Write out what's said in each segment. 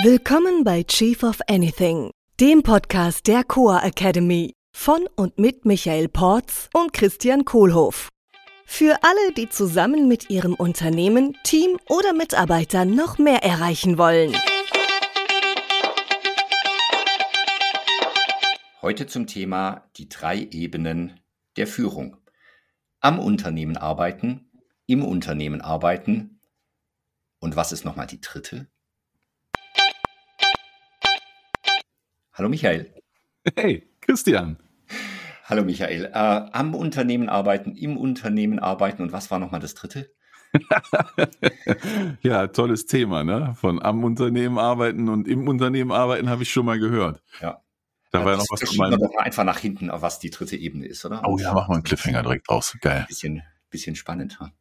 Willkommen bei Chief of Anything, dem Podcast der Coa Academy von und mit Michael Porz und Christian Kohlhoff. Für alle, die zusammen mit ihrem Unternehmen, Team oder Mitarbeitern noch mehr erreichen wollen. Heute zum Thema die drei Ebenen der Führung. Am Unternehmen arbeiten, im Unternehmen arbeiten und was ist nochmal die dritte? Hallo Michael. Hey, Christian. Hallo Michael. Äh, am Unternehmen arbeiten, im Unternehmen arbeiten und was war nochmal das dritte? ja, tolles Thema, ne? Von am Unternehmen arbeiten und im Unternehmen arbeiten habe ich schon mal gehört. Ja. Da war ja noch was zu meinem... doch einfach nach hinten, was die dritte Ebene ist, oder? Oh ja, machen wir einen Cliffhanger direkt raus. Geil. Bisschen, bisschen spannend. Ha?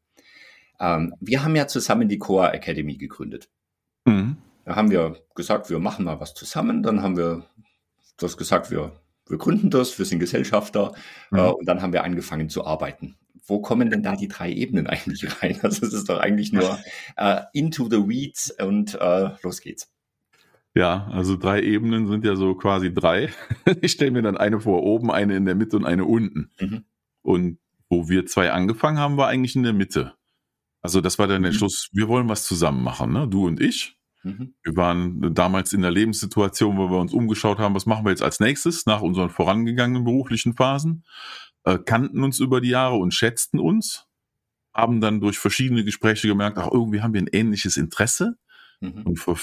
Ähm, wir haben ja zusammen die Coa Academy gegründet. Mhm. Da haben wir gesagt, wir machen mal was zusammen. Dann haben wir das gesagt, wir, wir gründen das, wir sind Gesellschafter. Mhm. Äh, und dann haben wir angefangen zu arbeiten. Wo kommen denn da die drei Ebenen eigentlich rein? Also es ist doch eigentlich nur äh, into the weeds und äh, los geht's. Ja, also drei Ebenen sind ja so quasi drei. Ich stelle mir dann eine vor oben, eine in der Mitte und eine unten. Mhm. Und wo wir zwei angefangen haben, war eigentlich in der Mitte. Also das war dann der mhm. Schluss, wir wollen was zusammen machen, ne? du und ich. Mhm. Wir waren damals in der Lebenssituation, wo wir uns umgeschaut haben, was machen wir jetzt als nächstes nach unseren vorangegangenen beruflichen Phasen, äh, kannten uns über die Jahre und schätzten uns, haben dann durch verschiedene Gespräche gemerkt, ach, irgendwie haben wir ein ähnliches Interesse mhm. und ver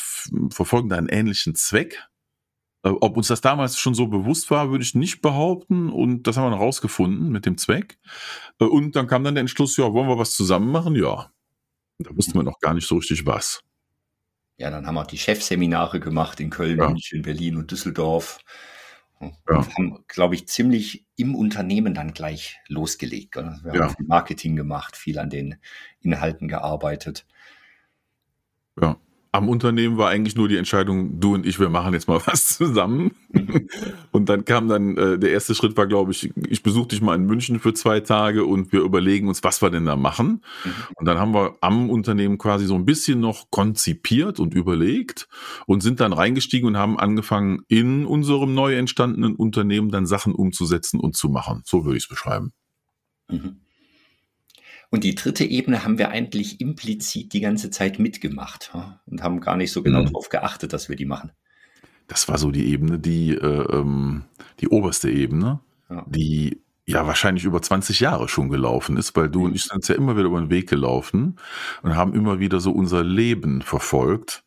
verfolgen da einen ähnlichen Zweck. Äh, ob uns das damals schon so bewusst war, würde ich nicht behaupten. Und das haben wir noch rausgefunden mit dem Zweck. Äh, und dann kam dann der Entschluss, ja, wollen wir was zusammen machen? Ja. Da wussten wir noch gar nicht so richtig was. Ja, dann haben wir die Chefseminare gemacht in Köln, ja. München, Berlin und Düsseldorf. Und ja. haben, glaube ich, ziemlich im Unternehmen dann gleich losgelegt. Wir haben ja. viel Marketing gemacht, viel an den Inhalten gearbeitet. Ja am Unternehmen war eigentlich nur die Entscheidung, du und ich, wir machen jetzt mal was zusammen. Mhm. Und dann kam dann, äh, der erste Schritt war, glaube ich, ich besuche dich mal in München für zwei Tage und wir überlegen uns, was wir denn da machen. Mhm. Und dann haben wir am Unternehmen quasi so ein bisschen noch konzipiert und überlegt und sind dann reingestiegen und haben angefangen, in unserem neu entstandenen Unternehmen dann Sachen umzusetzen und zu machen. So würde ich es beschreiben. Mhm. Und die dritte Ebene haben wir eigentlich implizit die ganze Zeit mitgemacht und haben gar nicht so genau mhm. darauf geachtet, dass wir die machen. Das war so die Ebene, die, äh, ähm, die oberste Ebene, ja. die ja wahrscheinlich über 20 Jahre schon gelaufen ist, weil du mhm. und ich sind uns ja immer wieder über den Weg gelaufen und haben immer wieder so unser Leben verfolgt.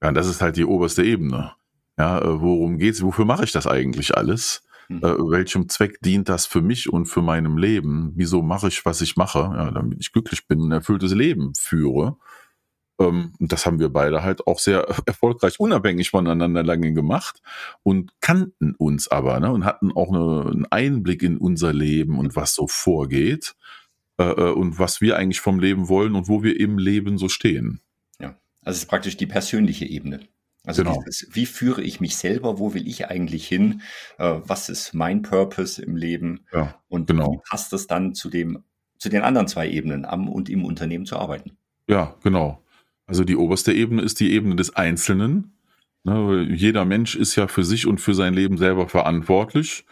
Ja, das ist halt die oberste Ebene. Ja, äh, worum geht's? Wofür mache ich das eigentlich alles? Mhm. Äh, welchem Zweck dient das für mich und für meinem Leben? Wieso mache ich, was ich mache? Ja, damit ich glücklich bin und ein erfülltes Leben führe. Ähm, das haben wir beide halt auch sehr erfolgreich unabhängig voneinander lange gemacht und kannten uns aber ne, und hatten auch eine, einen Einblick in unser Leben und was so vorgeht äh, äh, und was wir eigentlich vom Leben wollen und wo wir im Leben so stehen. Ja, also es ist praktisch die persönliche Ebene. Also genau. dieses, wie führe ich mich selber, wo will ich eigentlich hin, äh, was ist mein Purpose im Leben ja, und genau. wie passt das dann zu dem, zu den anderen zwei Ebenen, am und im Unternehmen zu arbeiten? Ja, genau. Also die oberste Ebene ist die Ebene des Einzelnen. Ne, jeder Mensch ist ja für sich und für sein Leben selber verantwortlich.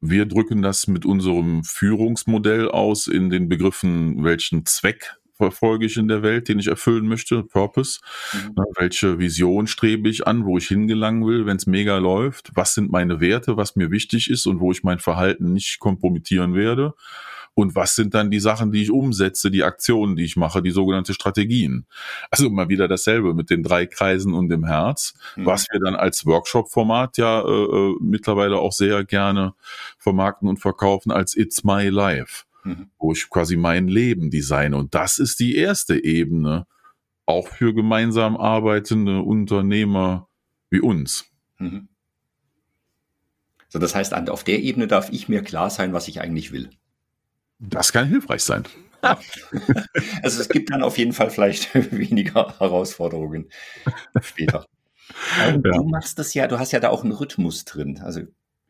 Wir drücken das mit unserem Führungsmodell aus in den Begriffen, welchen Zweck verfolge ich in der Welt, den ich erfüllen möchte, Purpose. Mhm. Welche Vision strebe ich an, wo ich hingelangen will, wenn es mega läuft? Was sind meine Werte, was mir wichtig ist und wo ich mein Verhalten nicht kompromittieren werde? Und was sind dann die Sachen, die ich umsetze, die Aktionen, die ich mache, die sogenannte Strategien? Also mal wieder dasselbe mit den drei Kreisen und dem Herz, mhm. was wir dann als Workshop-Format ja äh, äh mittlerweile auch sehr gerne vermarkten und verkaufen als It's My Life mhm. wo ich quasi mein Leben designe. Und das ist die erste Ebene, auch für gemeinsam arbeitende Unternehmer wie uns. Mhm. So, das heißt, auf der Ebene darf ich mir klar sein, was ich eigentlich will. Das kann hilfreich sein. Also es gibt dann auf jeden Fall vielleicht weniger Herausforderungen später. Ja. Du machst das ja, du hast ja da auch einen Rhythmus drin. Also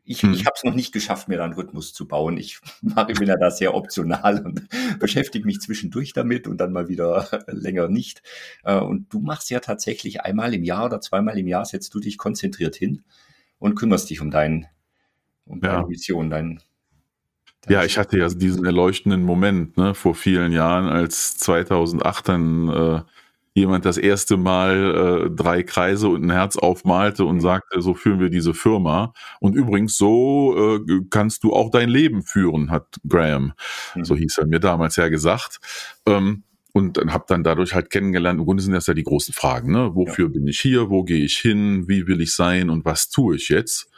ich, hm. ich habe es noch nicht geschafft, mir da einen Rhythmus zu bauen. Ich mache bin ja da sehr optional und beschäftige mich zwischendurch damit und dann mal wieder länger nicht. Äh, und du machst ja tatsächlich einmal im Jahr oder zweimal im Jahr setzt du dich konzentriert hin und kümmerst dich um dein, um deine Mission, dein, dein ja, ich hatte ja diesen erleuchtenden Moment ne, vor vielen Jahren, als 2008 dann äh, jemand das erste Mal äh, drei Kreise und ein Herz aufmalte und sagte, so führen wir diese Firma. Und übrigens, so äh, kannst du auch dein Leben führen, hat Graham, mhm. so hieß er mir damals ja gesagt. Ähm, und dann habe dann dadurch halt kennengelernt, im Grunde sind das ja die großen Fragen, ne? Wofür ja. bin ich hier, wo gehe ich hin, wie will ich sein und was tue ich jetzt?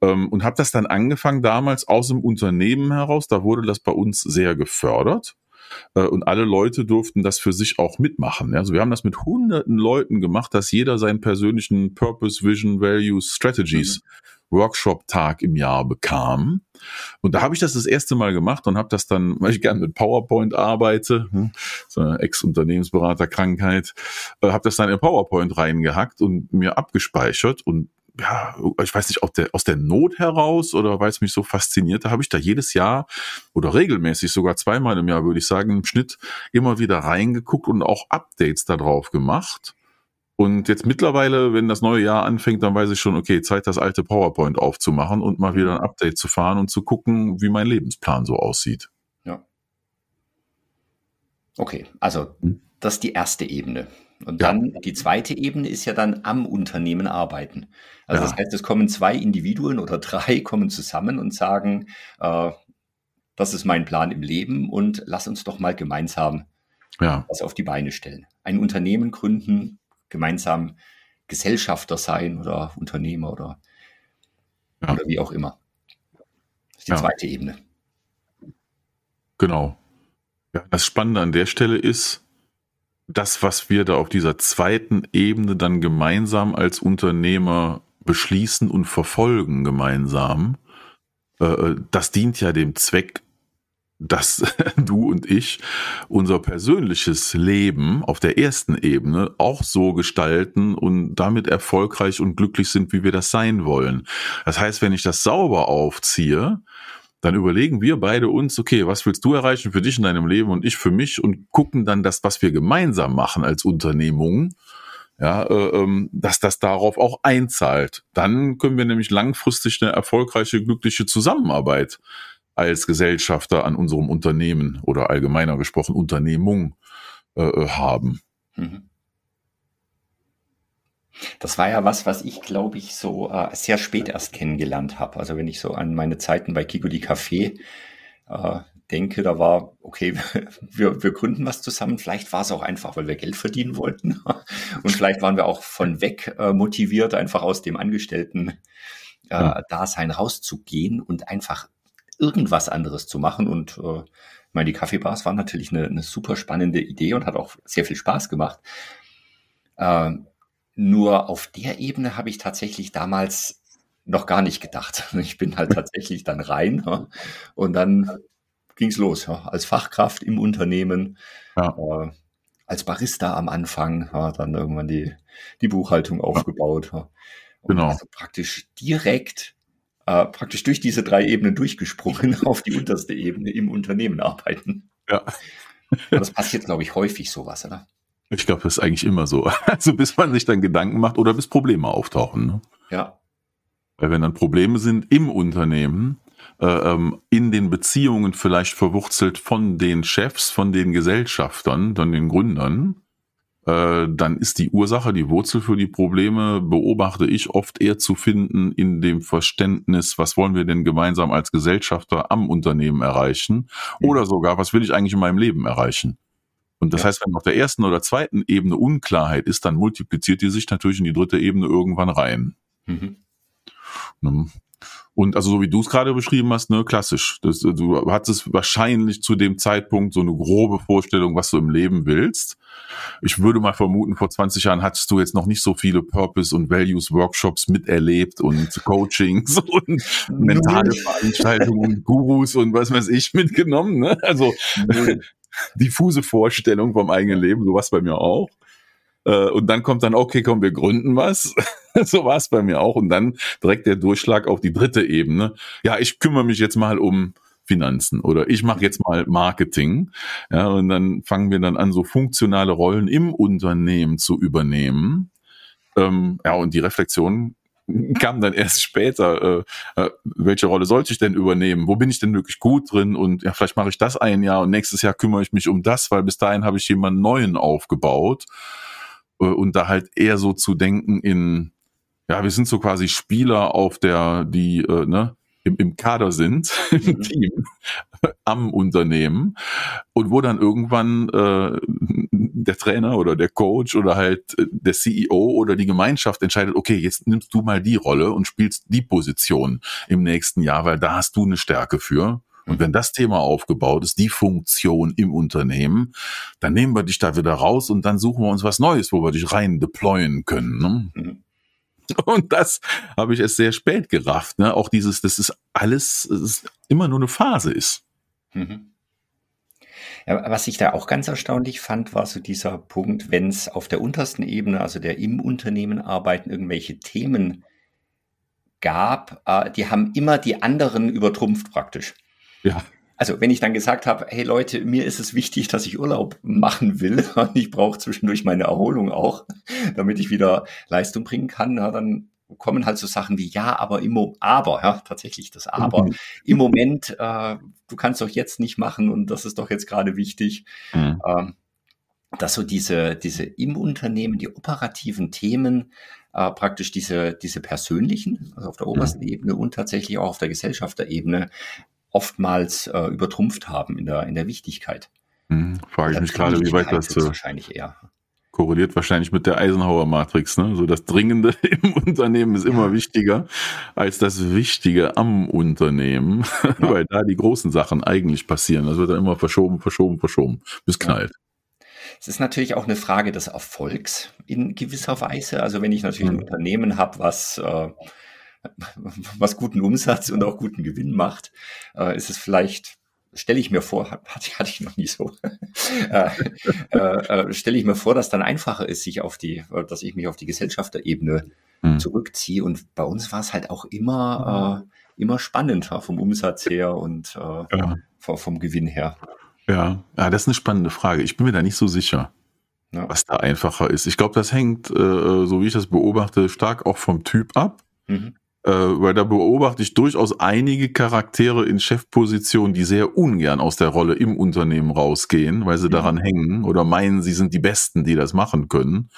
Ähm, und habe das dann angefangen damals aus dem Unternehmen heraus, da wurde das bei uns sehr gefördert. Äh, und alle Leute durften das für sich auch mitmachen. Also wir haben das mit hunderten Leuten gemacht, dass jeder seinen persönlichen Purpose, Vision, Values, Strategies mhm. Workshop-Tag im Jahr bekam. Und da habe ich das das erste Mal gemacht und habe das dann, weil ich gerne mit PowerPoint arbeite, hm, so eine Ex-Unternehmensberaterkrankheit, äh, habe das dann in PowerPoint reingehackt und mir abgespeichert und ja, ich weiß nicht, aus der, aus der Not heraus oder weil es mich so fasziniert, da habe ich da jedes Jahr oder regelmäßig, sogar zweimal im Jahr, würde ich sagen, im Schnitt immer wieder reingeguckt und auch Updates darauf gemacht. Und jetzt mittlerweile, wenn das neue Jahr anfängt, dann weiß ich schon, okay, Zeit, das alte PowerPoint aufzumachen und mal wieder ein Update zu fahren und zu gucken, wie mein Lebensplan so aussieht. Ja. Okay, also hm? das ist die erste Ebene. Und ja. dann die zweite Ebene ist ja dann am Unternehmen arbeiten. Also ja. das heißt, es kommen zwei Individuen oder drei kommen zusammen und sagen, äh, das ist mein Plan im Leben und lass uns doch mal gemeinsam ja. was auf die Beine stellen. Ein Unternehmen gründen, gemeinsam Gesellschafter sein oder Unternehmer oder, ja. oder wie auch immer. Das ist die zweite Ebene. Genau. das Spannende an der Stelle ist, das, was wir da auf dieser zweiten Ebene dann gemeinsam als Unternehmer beschließen und verfolgen gemeinsam, äh, das dient ja dem Zweck, dass du und ich unser persönliches Leben auf der ersten Ebene auch so gestalten und damit erfolgreich und glücklich sind, wie wir das sein wollen. Das heißt, wenn ich das sauber aufziehe, dann überlegen wir beide uns, okay, was willst du erreichen für dich in deinem Leben und ich für mich und gucken dann das, was wir gemeinsam machen als Unternehmung, ja, äh, ähm, dass das darauf auch einzahlt. Dann können wir nämlich langfristig eine erfolgreiche, glückliche Zusammenarbeit als Gesellschafter an unserem Unternehmen oder allgemeiner gesprochen Unternehmung äh, äh haben. Mhm. Das war ja was, was ich, glaube ich, so äh, sehr spät erst kennengelernt habe. Also wenn ich so an meine Zeiten bei Kiko die Café äh, denke, da war, okay, wir, wir gründen was zusammen. Vielleicht war es auch einfach, weil wir Geld verdienen wollten. Und vielleicht waren wir auch von weg äh, motiviert, einfach aus dem Angestellten äh, Dasein rauszugehen und einfach irgendwas anderes zu machen. Und äh, ich meine, die Kaffeebars waren natürlich eine, eine super spannende Idee und hat auch sehr viel Spaß gemacht. Äh, nur auf der Ebene habe ich tatsächlich damals noch gar nicht gedacht. Ich bin halt tatsächlich dann rein ja, und dann ging's los. Ja, als Fachkraft im Unternehmen, ja. äh, als Barista am Anfang, dann irgendwann die, die Buchhaltung aufgebaut. Genau. Also praktisch direkt, äh, praktisch durch diese drei Ebenen durchgesprungen auf die unterste Ebene im Unternehmen arbeiten. Ja. das passiert, glaube ich, häufig sowas, oder? Ich glaube, das ist eigentlich immer so. Also bis man sich dann Gedanken macht oder bis Probleme auftauchen. Ne? Ja. Weil wenn dann Probleme sind im Unternehmen, äh, ähm, in den Beziehungen vielleicht verwurzelt von den Chefs, von den Gesellschaftern, von den Gründern, äh, dann ist die Ursache, die Wurzel für die Probleme, beobachte ich oft eher zu finden in dem Verständnis, was wollen wir denn gemeinsam als Gesellschafter am Unternehmen erreichen oder sogar, was will ich eigentlich in meinem Leben erreichen. Und das ja. heißt, wenn auf der ersten oder zweiten Ebene Unklarheit ist, dann multipliziert die sich natürlich in die dritte Ebene irgendwann rein. Mhm. Ne? Und also so wie du es gerade beschrieben hast, ne, klassisch. Das, du hattest wahrscheinlich zu dem Zeitpunkt so eine grobe Vorstellung, was du im Leben willst. Ich würde mal vermuten, vor 20 Jahren hattest du jetzt noch nicht so viele Purpose und Values Workshops miterlebt und Coachings und mentale Veranstaltungen und Gurus und was weiß ich mitgenommen. Ne? Also diffuse Vorstellung vom eigenen Leben, sowas bei mir auch. Äh, und dann kommt dann, okay, komm, wir gründen was. so war es bei mir auch. Und dann direkt der Durchschlag auf die dritte Ebene. Ja, ich kümmere mich jetzt mal um Finanzen oder ich mache jetzt mal Marketing. Ja, und dann fangen wir dann an, so funktionale Rollen im Unternehmen zu übernehmen. Ähm, ja, und die Reflexion kam dann erst später, äh, äh, welche Rolle sollte ich denn übernehmen? Wo bin ich denn wirklich gut drin? Und ja, vielleicht mache ich das ein Jahr und nächstes Jahr kümmere ich mich um das, weil bis dahin habe ich jemanden neuen aufgebaut. Äh, und da halt eher so zu denken in, ja, wir sind so quasi Spieler auf der, die, äh, ne, im, im Kader sind, im mhm. Team, am Unternehmen und wo dann irgendwann äh, der Trainer oder der Coach oder halt äh, der CEO oder die Gemeinschaft entscheidet, okay, jetzt nimmst du mal die Rolle und spielst die Position im nächsten Jahr, weil da hast du eine Stärke für. Und wenn das Thema aufgebaut ist, die Funktion im Unternehmen, dann nehmen wir dich da wieder raus und dann suchen wir uns was Neues, wo wir dich rein deployen können. Ne? Mhm. Und das habe ich erst sehr spät gerafft. Ne? Auch dieses, das ist alles, ist immer nur eine Phase ist. Mhm. Ja, was ich da auch ganz erstaunlich fand, war so dieser Punkt, wenn es auf der untersten Ebene, also der im Unternehmen arbeiten, irgendwelche Themen gab, äh, die haben immer die anderen übertrumpft praktisch. Ja. Also wenn ich dann gesagt habe, hey Leute, mir ist es wichtig, dass ich Urlaub machen will und ich brauche zwischendurch meine Erholung auch, damit ich wieder Leistung bringen kann, ja, dann kommen halt so Sachen wie ja, aber im Mo aber, ja, tatsächlich das aber. Mhm. Im Moment, äh, du kannst doch jetzt nicht machen und das ist doch jetzt gerade wichtig. Mhm. Ähm, dass so diese, diese im Unternehmen, die operativen Themen, äh, praktisch diese, diese persönlichen, also auf der obersten mhm. Ebene und tatsächlich auch auf der Gesellschafterebene oftmals äh, übertrumpft haben in der, in der Wichtigkeit. Mhm, frage ich mich gerade, wie weit das äh, wahrscheinlich eher korreliert wahrscheinlich mit der Eisenhower Matrix. Ne? So das Dringende im Unternehmen ist immer wichtiger als das Wichtige am Unternehmen, ja. weil da die großen Sachen eigentlich passieren. Das wird dann immer verschoben, verschoben, verschoben, bis knallt. Ja. Es ist natürlich auch eine Frage des Erfolgs in gewisser Weise. Also wenn ich natürlich mhm. ein Unternehmen habe, was äh, was guten Umsatz und auch guten Gewinn macht, äh, ist es vielleicht stelle ich mir vor, hatte, hatte ich noch nie so, äh, äh, äh, stelle ich mir vor, dass dann einfacher ist, sich auf die, dass ich mich auf die Gesellschafterebene mhm. zurückziehe. Und bei uns war es halt auch immer, äh, immer spannend ja, vom Umsatz her und äh, ja. vom Gewinn her. Ja. ja, das ist eine spannende Frage. Ich bin mir da nicht so sicher. Ja. Was da einfacher ist. Ich glaube, das hängt, äh, so wie ich das beobachte, stark auch vom Typ ab. Mhm äh, weil da beobachte ich durchaus einige Charaktere in Chefpositionen, die sehr ungern aus der Rolle im Unternehmen rausgehen, weil sie mhm. daran hängen oder meinen, sie sind die Besten, die das machen können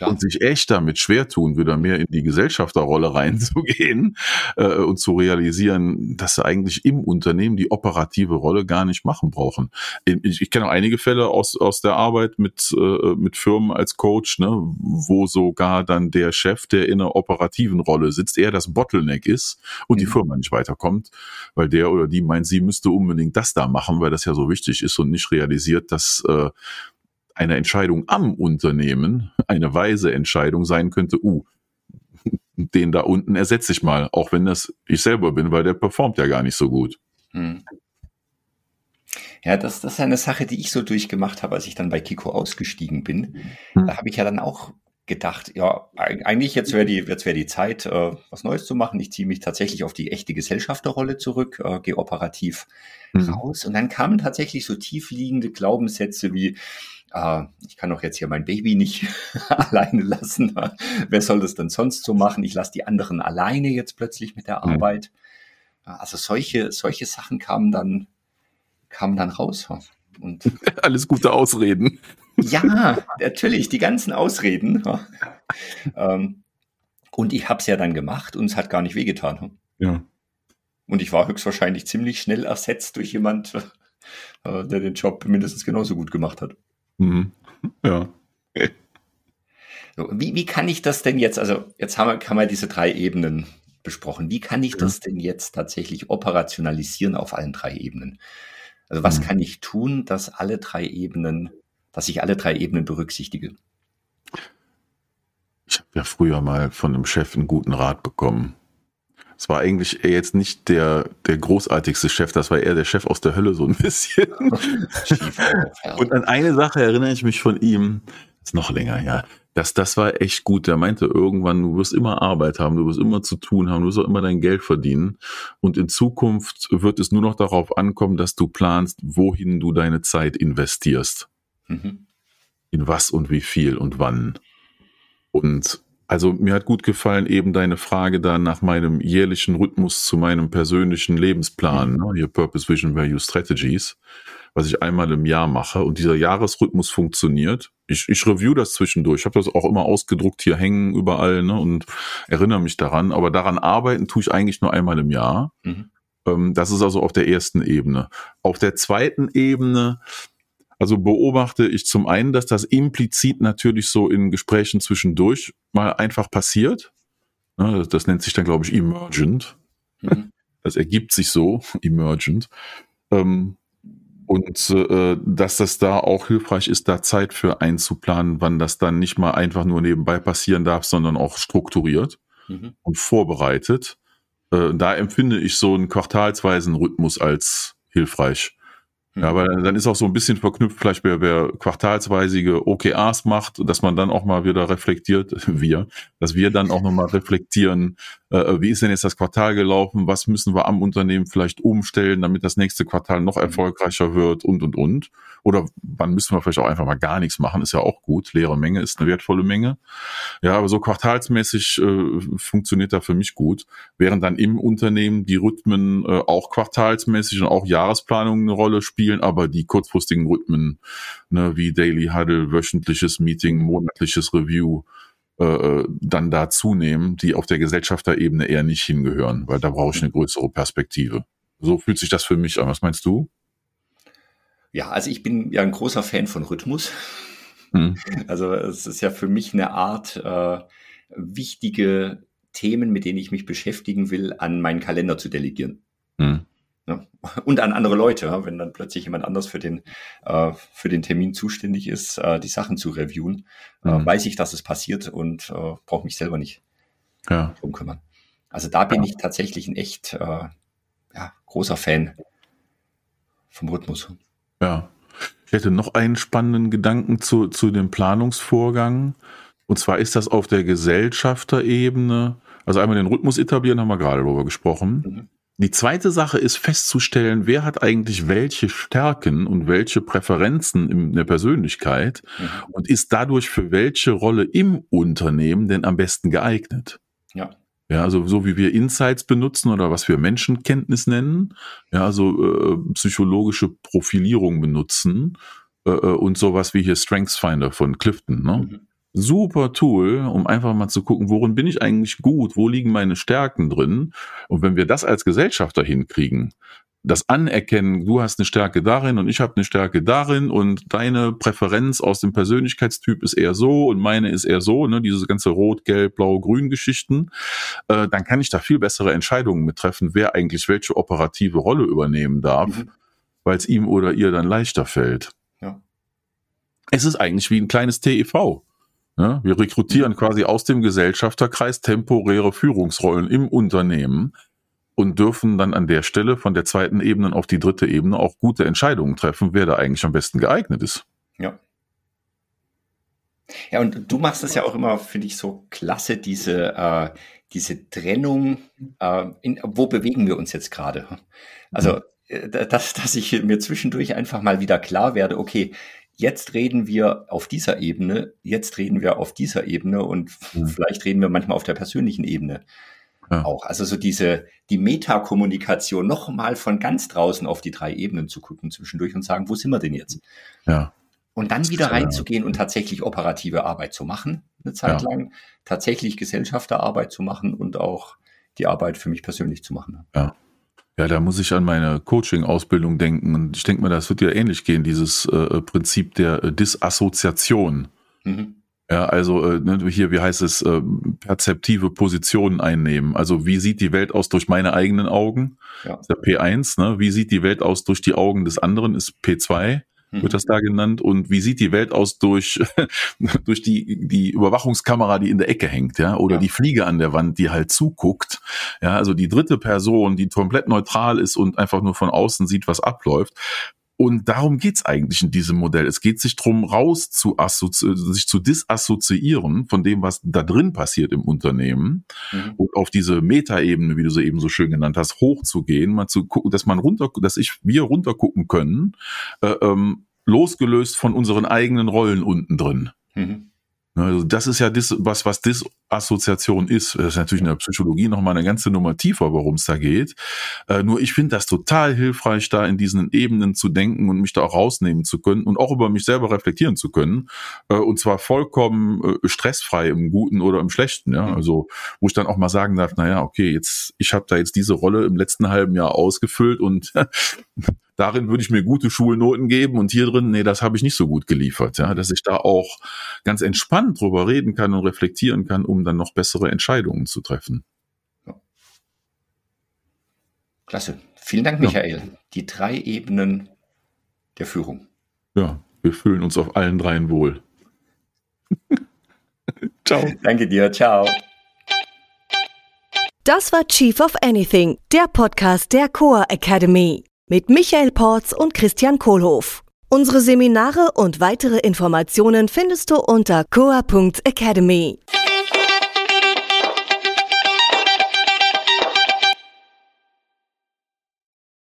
und sich echt damit schwer tun, wieder mehr in die Gesellschafterrolle reinzugehen äh, und zu realisieren, dass sie eigentlich im Unternehmen die operative Rolle gar nicht machen brauchen. Ich, ich kenne auch einige Fälle aus, aus der Arbeit mit, äh, mit Firmen als Coach, ne, wo sogar dann der Chef, der in einer operativen Rolle sitzt, eher das Bottle Bottleneck ist und mhm. die Firma nicht weiterkommt, weil der oder die meint, sie müsste unbedingt das da machen, weil das ja so wichtig ist und nicht realisiert, dass äh, eine Entscheidung am Unternehmen eine weise Entscheidung sein könnte, uh, den da unten ersetze ich mal, auch wenn das ich selber bin, weil der performt ja gar nicht so gut. Mhm. Ja, das, das ist eine Sache, die ich so durchgemacht habe, als ich dann bei Kiko ausgestiegen bin. Mhm. Da habe ich ja dann auch gedacht, ja, eigentlich jetzt wäre die, jetzt wäre die Zeit, äh, was Neues zu machen. Ich ziehe mich tatsächlich auf die echte Gesellschafterrolle zurück, äh, gehe operativ mhm. raus. Und dann kamen tatsächlich so tiefliegende Glaubenssätze wie, äh, ich kann doch jetzt hier mein Baby nicht alleine lassen. Wer soll das denn sonst so machen? Ich lasse die anderen alleine jetzt plötzlich mit der mhm. Arbeit. Also solche, solche Sachen kamen dann, kamen dann raus. Und Alles gute Ausreden. Ja, natürlich, die ganzen Ausreden. ähm, und ich habe es ja dann gemacht und es hat gar nicht wehgetan. Ja. Und ich war höchstwahrscheinlich ziemlich schnell ersetzt durch jemand, äh, der den Job mindestens genauso gut gemacht hat. Mhm. Ja. So, wie, wie kann ich das denn jetzt, also jetzt haben wir, haben wir diese drei Ebenen besprochen. Wie kann ich ja. das denn jetzt tatsächlich operationalisieren auf allen drei Ebenen? Also was mhm. kann ich tun, dass alle drei Ebenen dass ich alle drei Ebenen berücksichtige. Ich habe ja früher mal von einem Chef einen guten Rat bekommen. Es war eigentlich jetzt nicht der, der großartigste Chef, das war eher der Chef aus der Hölle so ein bisschen. Und an eine Sache erinnere ich mich von ihm. ist noch länger, ja. Das, das war echt gut. Der meinte irgendwann, du wirst immer Arbeit haben, du wirst immer zu tun haben, du wirst auch immer dein Geld verdienen. Und in Zukunft wird es nur noch darauf ankommen, dass du planst, wohin du deine Zeit investierst. Mhm. In was und wie viel und wann. Und also mir hat gut gefallen eben deine Frage da nach meinem jährlichen Rhythmus zu meinem persönlichen Lebensplan, mhm. ne? hier Purpose Vision Value Strategies was ich einmal im Jahr mache. Und dieser Jahresrhythmus funktioniert. Ich, ich review das zwischendurch. Ich habe das auch immer ausgedruckt hier hängen überall ne, und erinnere mich daran. Aber daran arbeiten tue ich eigentlich nur einmal im Jahr. Mhm. Ähm, das ist also auf der ersten Ebene. Auf der zweiten Ebene also beobachte ich zum einen, dass das implizit natürlich so in Gesprächen zwischendurch mal einfach passiert. Das nennt sich dann, glaube ich, emergent. Mhm. Das ergibt sich so, emergent. Ähm, und äh, dass das da auch hilfreich ist, da Zeit für einzuplanen, wann das dann nicht mal einfach nur nebenbei passieren darf, sondern auch strukturiert mhm. und vorbereitet. Äh, da empfinde ich so einen quartalsweisen Rhythmus als hilfreich. Ja, aber dann ist auch so ein bisschen verknüpft, vielleicht wer, wer quartalsweisige OKRs macht, dass man dann auch mal wieder reflektiert, wir, dass wir dann auch nochmal reflektieren, äh, wie ist denn jetzt das Quartal gelaufen, was müssen wir am Unternehmen vielleicht umstellen, damit das nächste Quartal noch mhm. erfolgreicher wird und, und, und. Oder wann müssen wir vielleicht auch einfach mal gar nichts machen, ist ja auch gut. Leere Menge ist eine wertvolle Menge. Ja, aber so quartalsmäßig äh, funktioniert da für mich gut. Während dann im Unternehmen die Rhythmen äh, auch quartalsmäßig und auch Jahresplanungen eine Rolle spielen, aber die kurzfristigen Rhythmen, ne, wie Daily Huddle, wöchentliches Meeting, monatliches Review, äh, äh, dann da zunehmen, die auf der Gesellschafterebene eher nicht hingehören, weil da brauche ich eine größere Perspektive. So fühlt sich das für mich an. Was meinst du? Ja, also ich bin ja ein großer Fan von Rhythmus. Mhm. Also es ist ja für mich eine Art, äh, wichtige Themen, mit denen ich mich beschäftigen will, an meinen Kalender zu delegieren. Mhm. Ja. Und an andere Leute, wenn dann plötzlich jemand anders für den, äh, für den Termin zuständig ist, äh, die Sachen zu reviewen, äh, mhm. weiß ich, dass es passiert und äh, brauche mich selber nicht ja. drum kümmern. Also da bin ja. ich tatsächlich ein echt äh, ja, großer Fan vom Rhythmus. Ja. Ich hätte noch einen spannenden Gedanken zu, zu dem Planungsvorgang. Und zwar ist das auf der Gesellschafterebene. Also einmal den Rhythmus etablieren, haben wir gerade darüber gesprochen. Mhm. Die zweite Sache ist festzustellen, wer hat eigentlich welche Stärken und welche Präferenzen in der Persönlichkeit mhm. und ist dadurch für welche Rolle im Unternehmen denn am besten geeignet. Ja. Ja, also so wie wir Insights benutzen oder was wir Menschenkenntnis nennen, ja, also äh, psychologische Profilierung benutzen äh, äh und sowas wie hier StrengthsFinder von Clifton. Ne? Mhm. Super Tool, um einfach mal zu gucken, worin bin ich eigentlich gut, wo liegen meine Stärken drin. Und wenn wir das als Gesellschafter hinkriegen, das Anerkennen, du hast eine Stärke darin und ich habe eine Stärke darin und deine Präferenz aus dem Persönlichkeitstyp ist eher so und meine ist eher so, ne, diese ganze Rot, Gelb, Blau, Grün Geschichten, äh, dann kann ich da viel bessere Entscheidungen mit treffen, wer eigentlich welche operative Rolle übernehmen darf, mhm. weil es ihm oder ihr dann leichter fällt. Ja. Es ist eigentlich wie ein kleines TEV. Ja, wir rekrutieren mhm. quasi aus dem Gesellschafterkreis temporäre Führungsrollen im Unternehmen und dürfen dann an der Stelle von der zweiten Ebene auf die dritte Ebene auch gute Entscheidungen treffen, wer da eigentlich am besten geeignet ist. Ja. Ja, und du machst es ja auch immer, finde ich, so klasse, diese, äh, diese Trennung, äh, in, wo bewegen wir uns jetzt gerade? Also, mhm. äh, dass, dass ich mir zwischendurch einfach mal wieder klar werde, okay, jetzt reden wir auf dieser Ebene, jetzt reden wir auf dieser Ebene und mhm. vielleicht reden wir manchmal auf der persönlichen Ebene ja. auch. Also so diese, die Metakommunikation nochmal von ganz draußen auf die drei Ebenen zu gucken zwischendurch und sagen, wo sind wir denn jetzt? Ja. Und dann wieder reinzugehen und tatsächlich operative Arbeit zu machen, eine Zeit ja. lang, tatsächlich Gesellschafterarbeit zu machen und auch die Arbeit für mich persönlich zu machen. Ja. Ja, da muss ich an meine Coaching-Ausbildung denken. Und ich denke mal, das wird ja ähnlich gehen, dieses äh, Prinzip der äh, Disassoziation. Mhm. Ja, also äh, ne, hier, wie heißt es, äh, perzeptive Positionen einnehmen. Also wie sieht die Welt aus durch meine eigenen Augen? Ja. ist der P1, ne? Wie sieht die Welt aus durch die Augen des anderen? Ist P2 mhm. Wird das da genannt. Und wie sieht die Welt aus durch, durch die, die Überwachungskamera, die in der Ecke hängt, ja, oder ja. die Fliege an der Wand, die halt zuguckt. Ja, also die dritte Person, die komplett neutral ist und einfach nur von außen sieht, was abläuft Und darum geht's eigentlich in diesem Modell. Es geht sich drum raus zu sich zu disassoziieren von dem, was da drin passiert im Unternehmen mhm. und auf diese Metaebene, wie du sie eben so schön genannt hast, hochzugehen, mal zu gucken, dass man runter, dass ich, wir runtergucken können, äh, ähm, losgelöst von unseren eigenen Rollen unten drin. Mhm. Ne, also das ist ja das, was, was Disassoziation ist. Das ist natürlich in der Psychologie nochmal eine ganze Nummer tiefer, worum es da geht. Äh, nur ich finde das total hilfreich, da in diesen Ebenen zu denken und mich da auch rausnehmen zu können und auch über mich selber reflektieren zu können. Äh, und zwar vollkommen äh, stressfrei im Guten oder im Schlechten. Ja? Mhm. Also, wo ich dann auch mal sagen darf, naja, okay, jetzt, ich habe da jetzt diese Rolle im letzten halben Jahr ausgefüllt und darin würde ich mir gute Schulnoten geben und hier drin, nee, das habe ich nicht so gut geliefert. Ja, dass ich da auch ganz entspannt drüber reden kann und reflektieren kann, um dann noch bessere Entscheidungen zu treffen. Klasse. Vielen Dank, Michael. Ja. Die drei Ebenen der Führung. Ja, wir fühlen uns auf allen dreien wohl. ciao. Danke dir. Ciao. Das war Chief of Anything, der Podcast der Coa Academy mit Michael Porz und Christian Kohlhoff. Unsere Seminare und weitere Informationen findest du unter coa.academy.